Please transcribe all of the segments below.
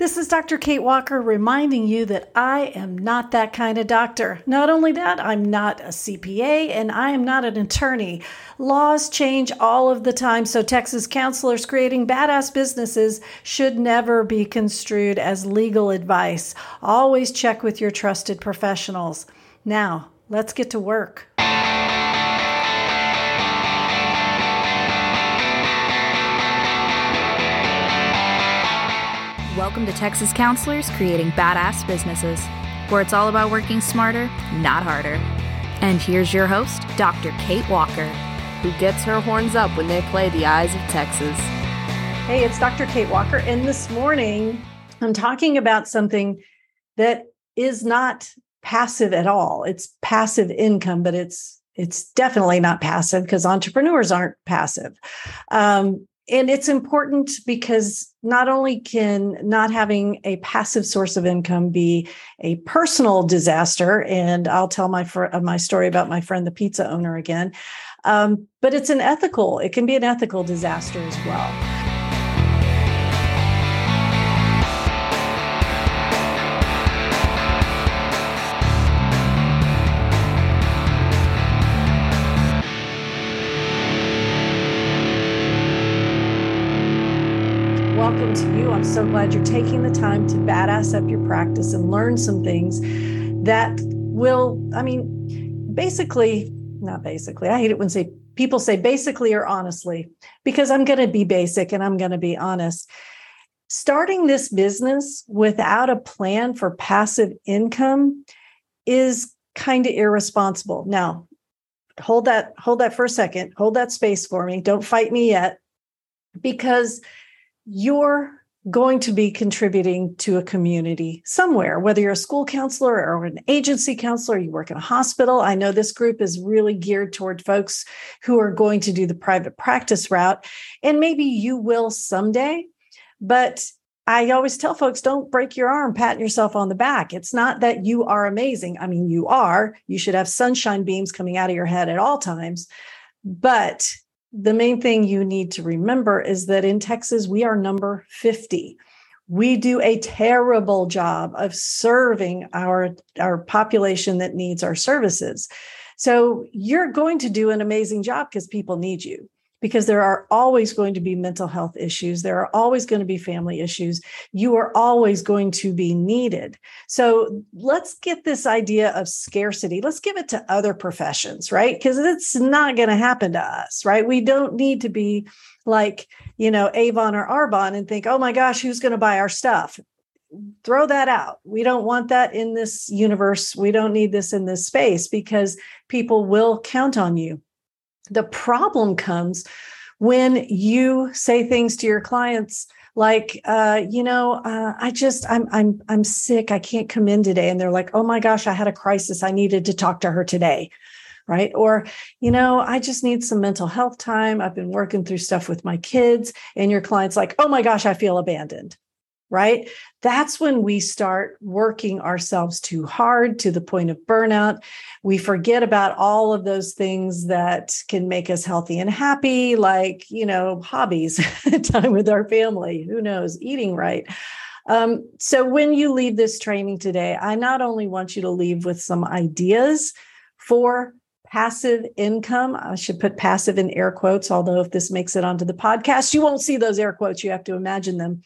This is Dr. Kate Walker reminding you that I am not that kind of doctor. Not only that, I'm not a CPA and I am not an attorney. Laws change all of the time, so Texas counselors creating badass businesses should never be construed as legal advice. Always check with your trusted professionals. Now, let's get to work. Welcome to Texas Counselors Creating Badass Businesses, where it's all about working smarter, not harder. And here's your host, Dr. Kate Walker, who gets her horns up when they play the eyes of Texas. Hey, it's Dr. Kate Walker. And this morning, I'm talking about something that is not passive at all. It's passive income, but it's it's definitely not passive because entrepreneurs aren't passive. Um, and it's important because not only can not having a passive source of income be a personal disaster and i'll tell my fr- uh, my story about my friend the pizza owner again um, but it's an ethical it can be an ethical disaster as well to you. I'm so glad you're taking the time to badass up your practice and learn some things that will, I mean, basically, not basically, I hate it when say people say basically or honestly, because I'm going to be basic and I'm going to be honest. Starting this business without a plan for passive income is kind of irresponsible. Now, hold that hold that for a second. Hold that space for me. Don't fight me yet because you're going to be contributing to a community somewhere, whether you're a school counselor or an agency counselor, you work in a hospital. I know this group is really geared toward folks who are going to do the private practice route. And maybe you will someday, but I always tell folks don't break your arm patting yourself on the back. It's not that you are amazing. I mean, you are. You should have sunshine beams coming out of your head at all times. But the main thing you need to remember is that in Texas, we are number 50. We do a terrible job of serving our, our population that needs our services. So you're going to do an amazing job because people need you because there are always going to be mental health issues. There are always going to be family issues. You are always going to be needed. So let's get this idea of scarcity. Let's give it to other professions, right? Because it's not going to happen to us, right? We don't need to be like, you know, Avon or Arbonne and think, oh my gosh, who's going to buy our stuff? Throw that out. We don't want that in this universe. We don't need this in this space because people will count on you the problem comes when you say things to your clients like uh, you know uh, i just i'm i'm i'm sick. I can't come in today. And they're like oh my gosh i had a crisis. I needed to talk to her today. Right? Or you know i just need some mental health time. I've been working through stuff with my kids. And your clients like oh my gosh i feel abandoned right? That's when we start working ourselves too hard to the point of burnout. We forget about all of those things that can make us healthy and happy, like, you know, hobbies, time with our family, who knows, eating right. Um, so when you leave this training today, I not only want you to leave with some ideas for passive income. I should put passive in air quotes, although if this makes it onto the podcast, you won't see those air quotes. You have to imagine them.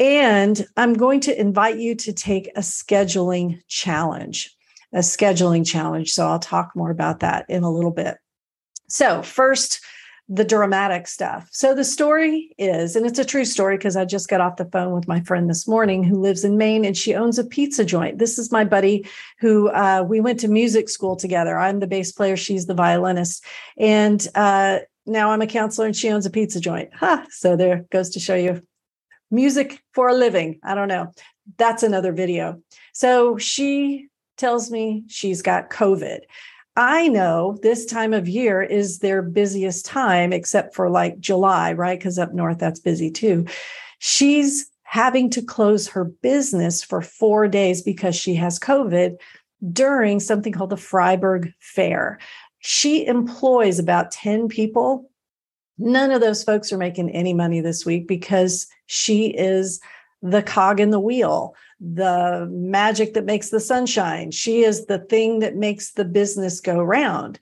And I'm going to invite you to take a scheduling challenge, a scheduling challenge. So I'll talk more about that in a little bit. So, first, the dramatic stuff. So the story is, and it's a true story because I just got off the phone with my friend this morning who lives in Maine and she owns a pizza joint. This is my buddy who uh, we went to music school together. I'm the bass player, she's the violinist. And uh, now I'm a counselor and she owns a pizza joint. Huh. So there goes to show you music for a living. I don't know. That's another video. So she tells me she's got COVID. I know this time of year is their busiest time, except for like July, right? Because up north, that's busy too. She's having to close her business for four days because she has COVID during something called the Fryeburg Fair. She employs about 10 people None of those folks are making any money this week because she is the cog in the wheel, the magic that makes the sunshine. She is the thing that makes the business go round.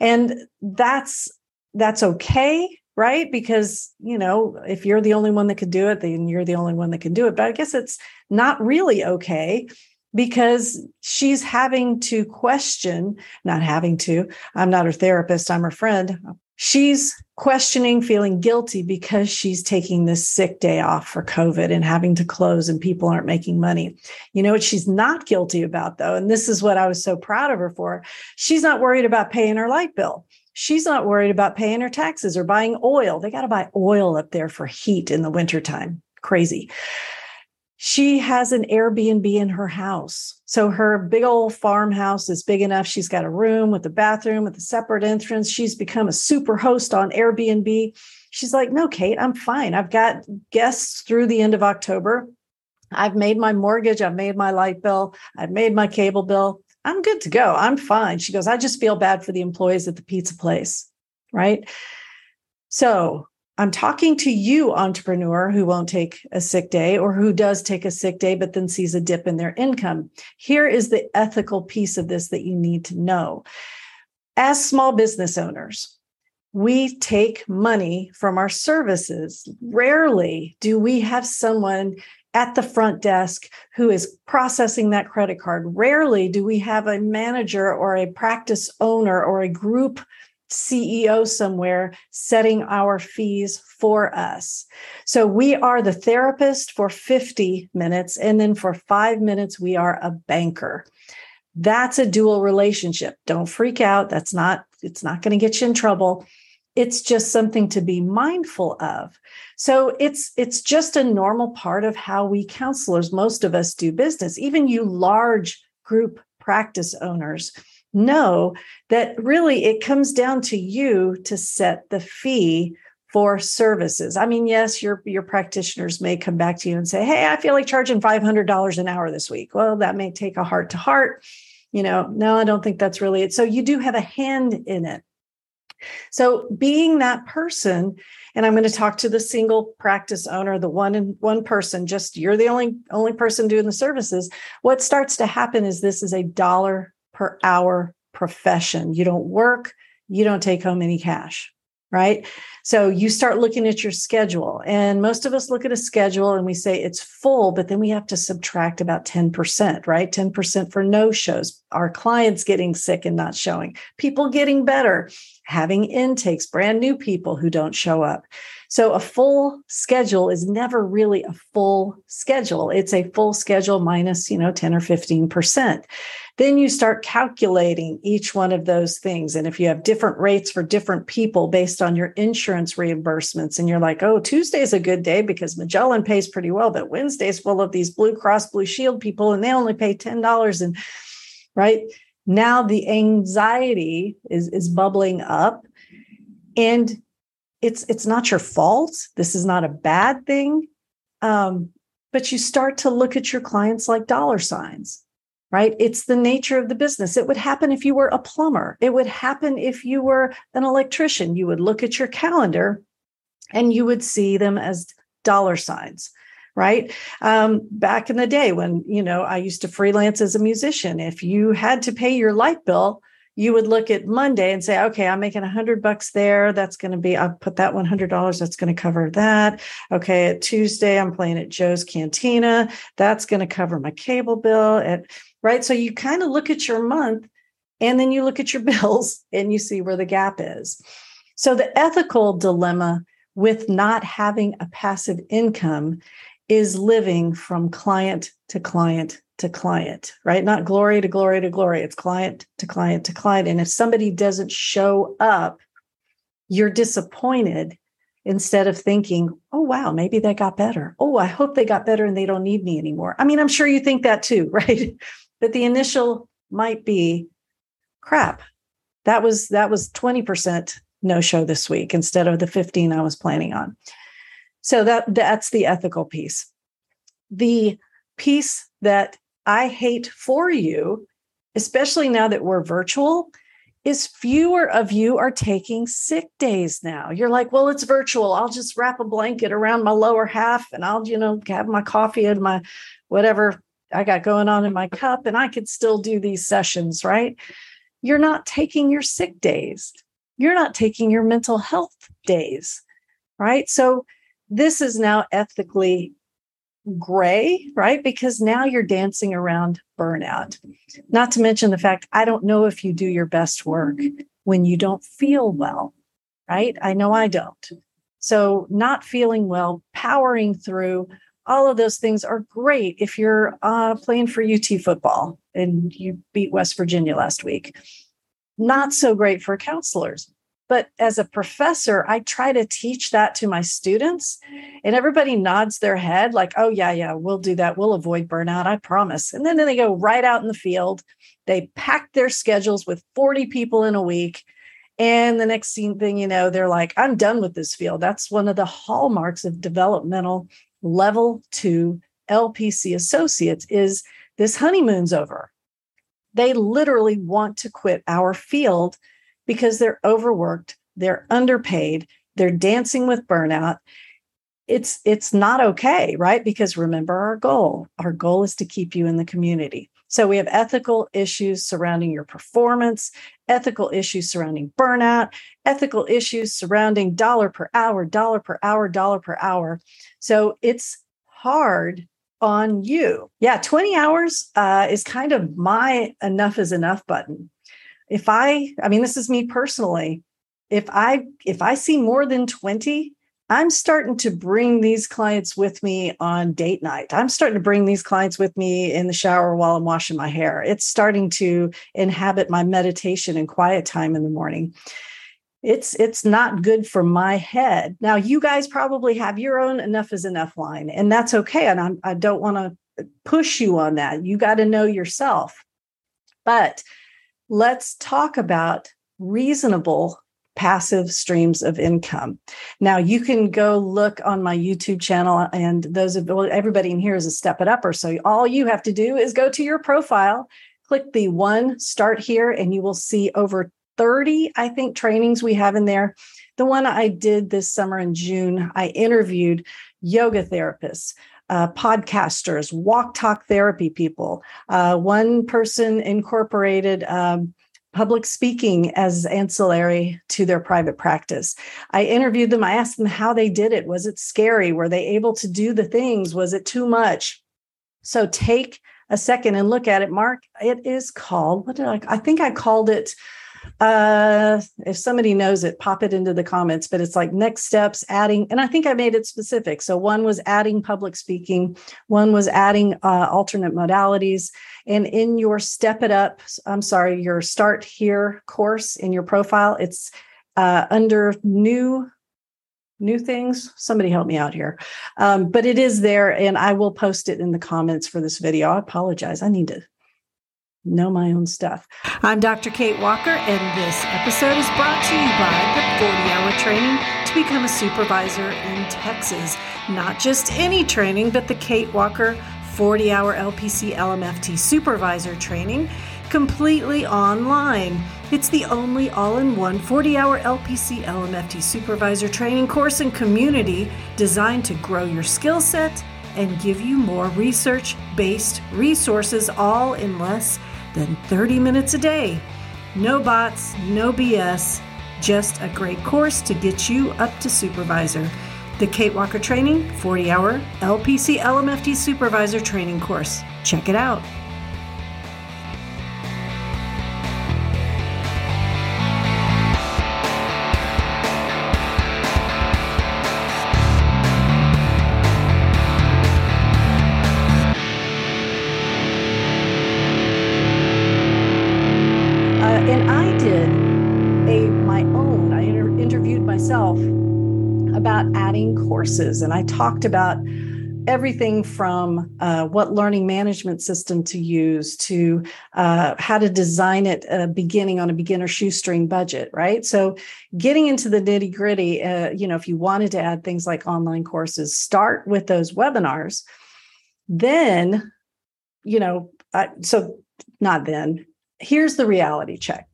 And that's that's okay, right? Because, you know, if you're the only one that can do it, then you're the only one that can do it. But I guess it's not really okay because she's having to question, not having to, I'm not her therapist, I'm her friend. She's questioning, feeling guilty because she's taking this sick day off for COVID and having to close and people aren't making money. You know what she's not guilty about, though? And this is what I was so proud of her for. She's not worried about paying her light bill. She's not worried about paying her taxes or buying oil. They got to buy oil up there for heat in the wintertime. Crazy she has an Airbnb in her house. So her big old farmhouse is big enough. She's got a room with a bathroom with a separate entrance. She's become a super host on Airbnb. She's like, no, Kate, I'm fine. I've got guests through the end of October. I've made my mortgage. I've made my light bill. I've made my cable bill. I'm good to go. I'm fine. She goes, I just feel bad for the employees at the pizza place. Right. So I'm talking to you, entrepreneur, who won't take a sick day or who does take a sick day, but then sees a dip in their income. Here is the ethical piece of this that you need to know. As small business owners, we take money from our services. Rarely do we have someone at the front desk who is processing that credit card. Rarely do we have a manager or a practice owner or a group CEO somewhere setting our fees for us. So we are the therapist for 50 minutes, and then for five minutes, we are a banker. That's a dual relationship. Don't freak out. That's not, it's not going to get you in trouble. It's just something to be mindful of. So it's it's just a normal part of how we counselors, most of us do business, even you large group practice owners know that really it comes down to you to set the fee for services. I mean, yes, your your practitioners may come back to you and say, "Hey, I feel like charging $500 an hour this week." Well, that may take a heart to heart. You know, no, I don't think that's really it. So you do have a hand in it. So being that person, and I'm going to talk to the single practice owner, the one and one person, just you're the only only person doing the services. What starts to happen is this is a dollar per hour profession. You don't work, you don't take home any cash, right? So you start looking at your schedule. And most of us look at a schedule and we say it's full, but then we have to subtract about 10%, right? 10% for no shows, our clients getting sick and not showing, people getting better, having intakes, brand new people who don't show up. So a full schedule is never really a full schedule. It's a full schedule minus, you know, 10 or 15%. Then you start calculating each one of those things. And if you have different rates for different people based on your insurance reimbursements, and you're like, oh, Tuesday's a good day because Magellan pays pretty well, but Wednesday's full of these Blue Cross Blue Shield people and they only pay $10 and right now the anxiety is is bubbling up and it's it's not your fault. This is not a bad thing. Um, but you start to look at your clients like dollar signs right? It's the nature of the business. It would happen if you were a plumber. It would happen if you were an electrician. You would look at your calendar and you would see them as dollar signs right? Um, back in the day when you know i used to freelance as a musician. If you had to pay your light bill you would look at Monday and say, okay, I'm making a hundred bucks there. That's going to be, I'll put that $100. That's going to cover that. Okay. At Tuesday, I'm playing at Joe's Cantina. That's going to cover my cable bill at, right. So you kind of look at your month and then you look at your bills and you see where the gap is. So the ethical dilemma with not having a passive income is living from client to client to client, right? Not glory to glory to glory. It's client to client to client. And if somebody doesn't show up, you're disappointed instead of thinking, oh, wow, maybe they got better. Oh, I hope they got better and they don't need me anymore. I mean, I'm sure you think that too, right? but the initial might be crap. That was that was 20% no show this week instead of the 15 I was planning on. So that that's the ethical piece. The piece that I hate for you, especially now that we're virtual, is fewer of you are taking sick days now. You're like, well, it's virtual. I'll just wrap a blanket around my lower half and I'll, you know, have my coffee and my whatever I got going on in my cup and I could still do these sessions, right? You're not taking your sick days. You're not taking your mental health days, right? So this is now ethically gray, right? Because now you're dancing around burnout. Not to mention the fact I don't know if you do your best work when you don't feel well, right? I know I don't. So, not feeling well, powering through, all of those things are great if you're uh, playing for UT football and you beat West Virginia last week. Not so great for counselors. But as a professor, I try to teach that to my students, and everybody nods their head, like, oh, yeah, yeah, we'll do that. We'll avoid burnout, I promise. And then they go right out in the field. They pack their schedules with 40 people in a week. And the next thing you know, they're like, I'm done with this field. That's one of the hallmarks of developmental level two LPC associates is this honeymoon's over. They literally want to quit our field because they're overworked, they're underpaid, they're dancing with burnout. It's it's not okay, right? Because remember our goal. Our goal is to keep you in the community. So we have ethical issues surrounding your performance, ethical issues surrounding burnout, ethical issues surrounding dollar per hour, dollar per hour, dollar per hour. So it's hard on you. Yeah, 20 hours uh, is kind of my enough is enough button if i i mean this is me personally. If i if i see more than 20 i'm starting to bring these clients with me on date night. I'm starting to bring these clients with me in the shower while i'm washing my hair. It's starting to inhabit my meditation and quiet time in the morning. It's it's not good for my head. Now you guys probably have your own enough is enough line and that's okay and I'm, i don't want to push you on that. You got to know yourself. But let's talk about reasonable passive streams of income. Now you can go look on my YouTube channel and those of well, everybody in here is a step it upper. So all you have to do is go to your profile, click the one start here, and you will see over 30, I think, trainings we have in there. The one I did this summer in June, I interviewed yoga therapists, uh, podcasters, walk talk therapy people. Uh, one person incorporated um, public speaking as ancillary to their private practice. I interviewed them. I asked them how they did it. Was it scary? Were they able to do the things? Was it too much? So take a second and look at it. Mark, it is called, what did I, I think I called it uh if somebody knows it pop it into the comments but it's like next steps adding and i think i made it specific. So one was adding public speaking one was adding uh, alternate modalities. And in your step it up i'm sorry your start here course in your profile it's uh, under new new things. Somebody help me out here. Um, but it is there and i will post it in the comments for this video. I apologize. I need to know my own stuff. I'm Dr. Kate Walker, and this episode is brought to you by the 40 hour training to become a supervisor in Texas. Not just any training, but the Kate Walker 40 hour LPC LMFT supervisor training completely online. It's the only all in one 40 hour LPC LMFT supervisor training course and community designed to grow your skill set and give you more research based resources all in less than 30 minutes a day. No bots, no BS, just a great course to get you up to supervisor. The Kate Walker Training 40 hour LPC LMFT Supervisor Training course. Check it out. Courses. And I talked about everything from uh, what learning management system to use to uh, how to design it uh, beginning on a beginner shoestring budget right? So getting into the nitty gritty uh, you know if you wanted to add things like online courses start with those webinars. Then you know so not then here's the reality check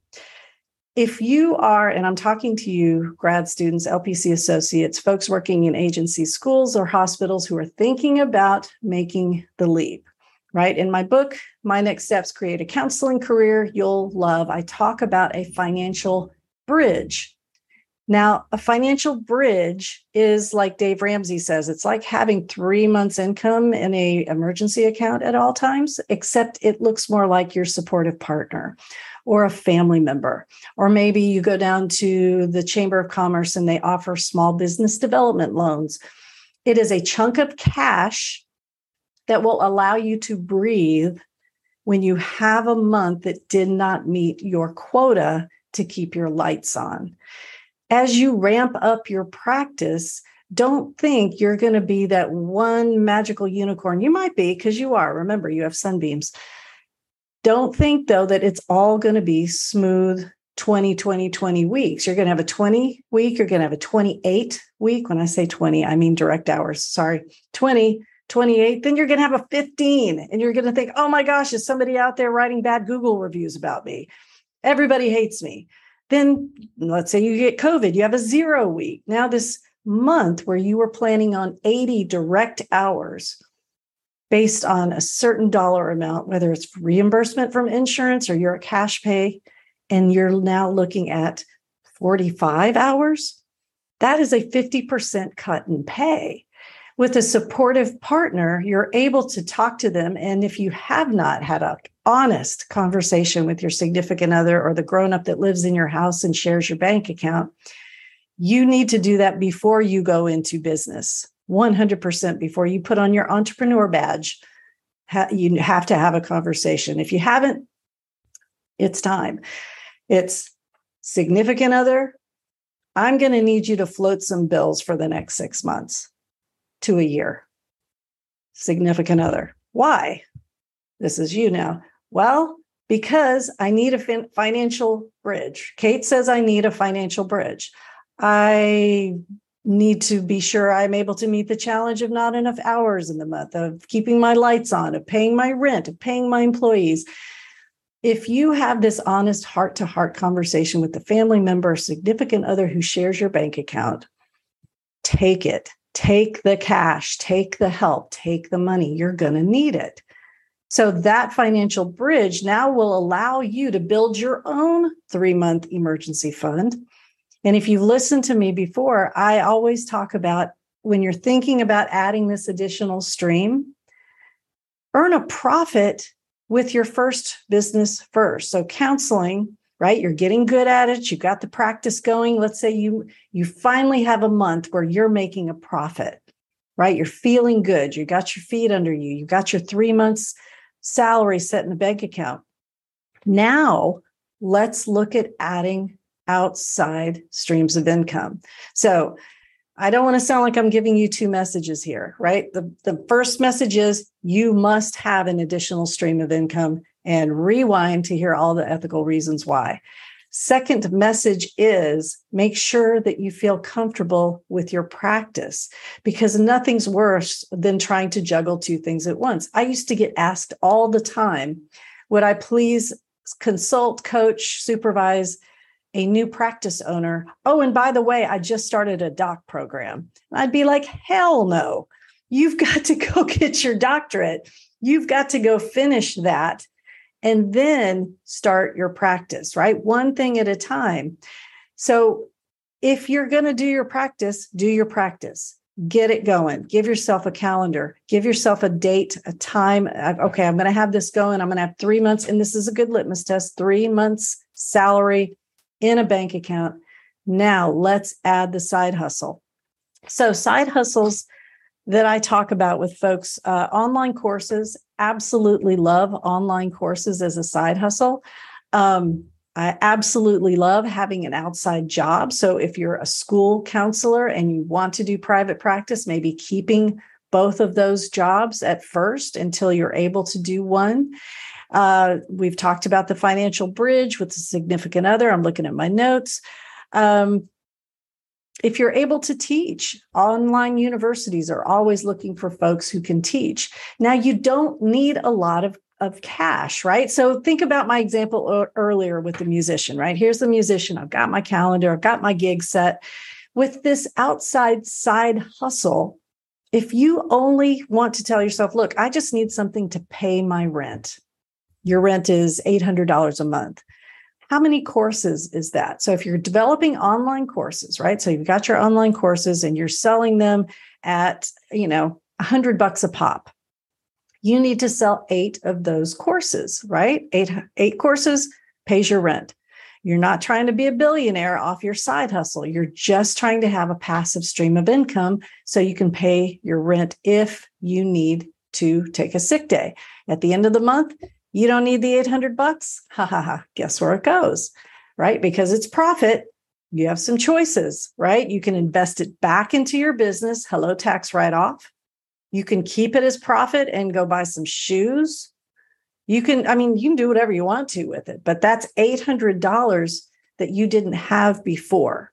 if you are, and I'm talking to you, grad students, LPC associates, folks working in agencies, schools, or hospitals who are thinking about making the leap, right? In my book, My Next Steps Create a Counseling Career You'll Love, I talk about a financial bridge. Now, a financial bridge is like Dave Ramsey says, it's like having three months' income in a emergency account at all times, except it looks more like your supportive partner or a family member. Or maybe you go down to the Chamber of Commerce and they offer small business development loans. It is a chunk of cash that will allow you to breathe when you have a month that did not meet your quota to keep your lights on. As you ramp up your practice, don't think you're going to be that one magical unicorn. You might be because you are. Remember, you have sunbeams. Don't think though that it's all going to be smooth 20, 20, 20 weeks. You're going to have a 20 week, you're going to have a 28 week. When I say 20, I mean direct hours. Sorry, 20, 28. Then you're going to have a 15 and you're going to think, oh my gosh, is somebody out there writing bad Google reviews about me? Everybody hates me. Then let's say you get COVID, you have a zero week. Now, this month where you were planning on 80 direct hours based on a certain dollar amount, whether it's reimbursement from insurance or you're a cash pay, and you're now looking at 45 hours, that is a 50% cut in pay. With a supportive partner, you're able to talk to them. And if you have not had an honest conversation with your significant other or the grown up that lives in your house and shares your bank account, you need to do that before you go into business 100% before you put on your entrepreneur badge. you have to have a conversation. If you haven't, it's time. It's significant other. I'm going to need you to float some bills for the next six months to a year. Significant other. Why? This is you now. Well, because I need a fin- financial bridge. Kate says I need a financial bridge. I need to be sure I'm able to meet the challenge of not enough hours in the month, of keeping my lights on, of paying my rent, of paying my employees. If you have this honest heart to heart conversation with the family member, significant other who shares your bank account, take it. Take the cash, take the help, take the money. You're going to need it. So, that financial bridge now will allow you to build your own three month emergency fund and if you've listened to me before, I always talk about when you're thinking about adding this additional stream, earn a profit with your first business first. So counseling, right? You're getting good at it, you got the practice going. Let's say you you finally have a month where you're making a profit. Right? You're feeling good. You got your feet under you. You got your 3 months salary set in the bank account. Now, let's look at adding outside streams of income. So I don't want to sound like I'm giving you two messages here, right? The, the first message is you must have an additional stream of income and rewind to hear all the ethical reasons why. Second message is make sure that you feel comfortable with your practice because nothing's worse than trying to juggle two things at once. I used to get asked all the time, would I please consult, coach, supervise a new practice owner, oh, and by the way, I just started a doc program. I'd be like, hell no. You've got to go get your doctorate. You've got to go finish that and then start your practice, right? One thing at a time. So if you're going to do your practice, do your practice. Get it going. Give yourself a calendar. Give yourself a date, a time. Okay, I'm going to have this going. I'm going to have three months. And this is a good litmus test three months salary in a bank account. Now let's add the side hustle. So, side hustles that I talk about with folks, uh, online courses, absolutely love online courses as a side hustle. Um, I absolutely love having an outside job. So, if you're a school counselor and you want to do private practice, maybe keeping both of those jobs at first until you're able to do one. Uh, we've talked about the financial bridge with the significant other. I'm looking at my notes. Um, if you're able to teach, online universities are always looking for folks who can teach. Now, you don't need a lot of of cash, right? So think about my example earlier with the musician, right? Here's the musician. I've got my calendar, I've got my gig set. With this outside side hustle, if you only want to tell yourself, look, I just need something to pay my rent, your rent is $800 a month. How many courses is that? So if you're developing online courses, right? So you've got your online courses and you're selling them at, you know, 100 bucks a pop you need to sell eight of those courses, right? Eight, eight courses pays your rent. You're not trying to be a billionaire off your side hustle. You're just trying to have a passive stream of income so you can pay your rent if you need to take a sick day. At the end of the month, you don't need the 800 bucks. Ha ha ha. Guess where it goes, right? Because it's profit. You have some choices, right? You can invest it back into your business. Hello, tax write off. You can keep it as profit and go buy some shoes. You can, I mean, you can do whatever you want to with it, but that's $800 that you didn't have before.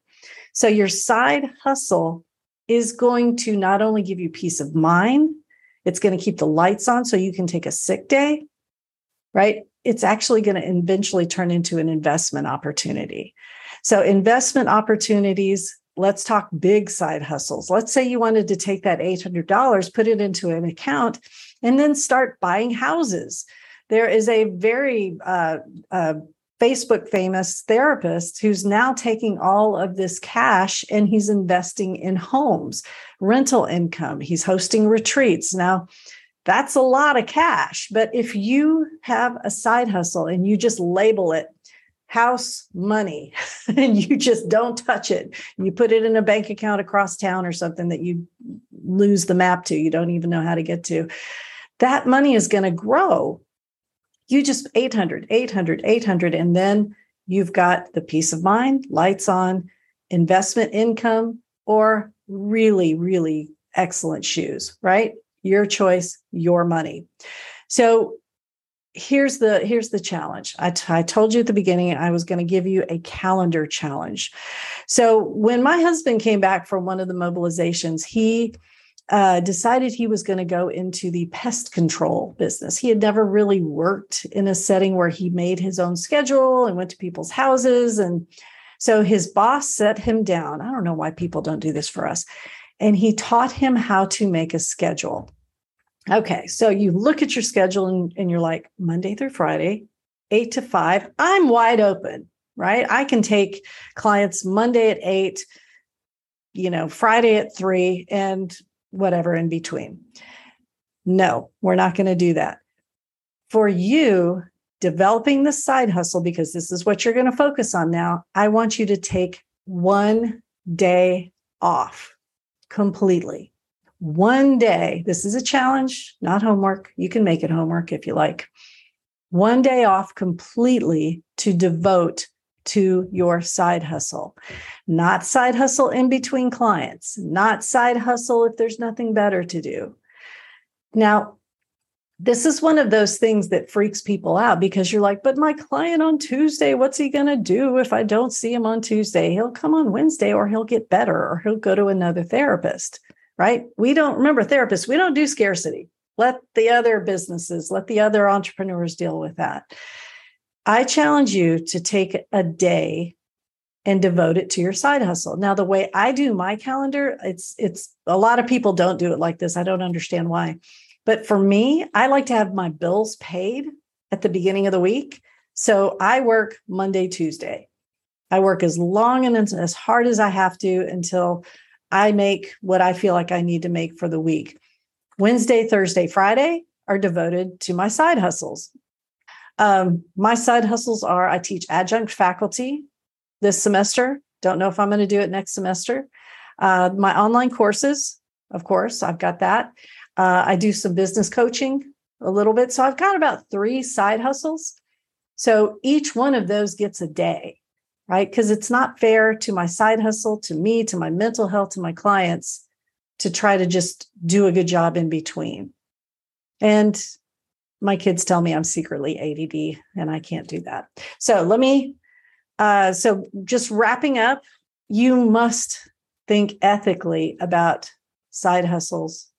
So your side hustle is going to not only give you peace of mind, it's going to keep the lights on so you can take a sick day, right? It's actually going to eventually turn into an investment opportunity. So, investment opportunities let's talk big side hustles. Let's say you wanted to take that $800, put it into an account, and then start buying houses. There is a very uh, uh, Facebook famous therapist who's now taking all of this cash and he's investing in homes, rental income. He's hosting retreats. Now, that's a lot of cash. But if you have a side hustle and you just label it house money and you just don't touch it. You put it in a bank account across town or something that you lose the map to, you don't even know how to get to. That money is going to grow. You just 800, 800, 800. And then you've got the peace of mind, lights on, investment income, or really, really excellent shoes, right? Your choice, your money. So here's the here's the challenge. I, t- I told you at the beginning i was going to give you a calendar challenge. So when my husband came back from one of the mobilizations he uh, decided he was going to go into the pest control business. He had never really worked in a setting where he made his own schedule and went to people's houses and so his boss set him down. I don't know why people don't do this for us. And he taught him how to make a schedule Okay, so you look at your schedule and, and you're like, Monday through Friday, eight to five, I'm wide open, right? I can take clients Monday at eight, you know, Friday at three, and whatever in between. No, we're not going to do that. For you, developing the side hustle, because this is what you're going to focus on now, I want you to take one day off completely one day, this is a challenge, not homework. You can make it homework if you like. One day off completely to devote to your side hustle, not side hustle in between clients, not side hustle if there's nothing better to do. Now, this is one of those things that freaks people out because you're like, but my client on Tuesday, what's he going to do if I don't see him on Tuesday? He'll come on Wednesday or he'll get better or he'll go to another therapist right? We don't remember therapists, we don't do scarcity. Let the other businesses, let the other entrepreneurs deal with that. I challenge you to take a day and devote it to your side hustle. Now the way I do my calendar, it's it's a lot of people don't do it like this. I don't understand why. But for me, I like to have my bills paid at the beginning of the week. So I work Monday, Tuesday. I work as long and as hard as I have to until I make what I feel like I need to make for the week. Wednesday, Thursday, Friday are devoted to my side hustles. Um, my side hustles are I teach adjunct faculty this semester. Don't know if I'm going to do it next semester. Uh, my online courses, of course, I've got that. Uh, I do some business coaching a little bit. So I've got about three side hustles. So each one of those gets a day right? Because it's not fair to my side hustle, to me, to my mental health, to my clients to try to just do a good job in between. And my kids tell me I'm secretly ADD and I can't do that. So let me, uh, so just wrapping up, you must think ethically about side hustles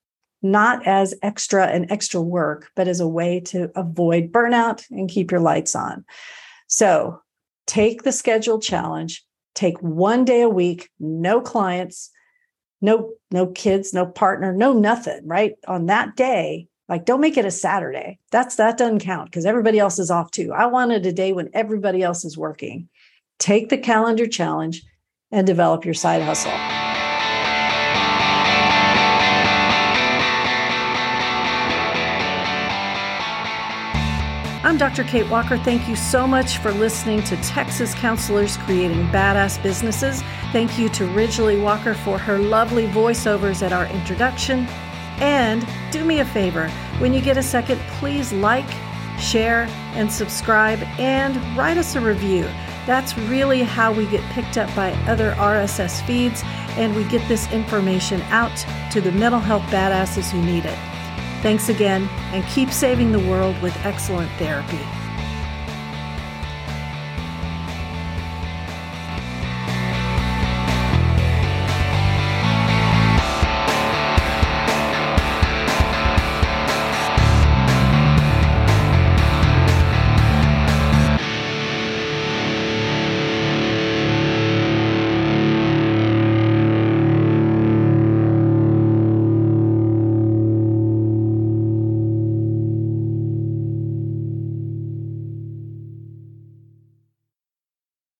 not as extra and extra work, but as a way to avoid burnout and keep your lights on. So take the schedule challenge, take one day a week, no clients, no no kids, no partner, no nothing, right? On that day, like don't make it a Saturday. That's that doesn't count because everybody else is off too. I wanted a day when everybody else is working. Take the calendar challenge and develop your side hustle. Dr. Kate Walker. Thank you so much for listening to Texas Counselors Creating Badass Businesses. Thank you to Ridgely Walker for her lovely voiceovers at our introduction. And do me a favor when you get a second, please like, share, and subscribe, and write us a review. That's really how we get picked up by other RSS feeds and we get this information out to the mental health badasses who need it. Thanks again, and keep saving the world with excellent therapy.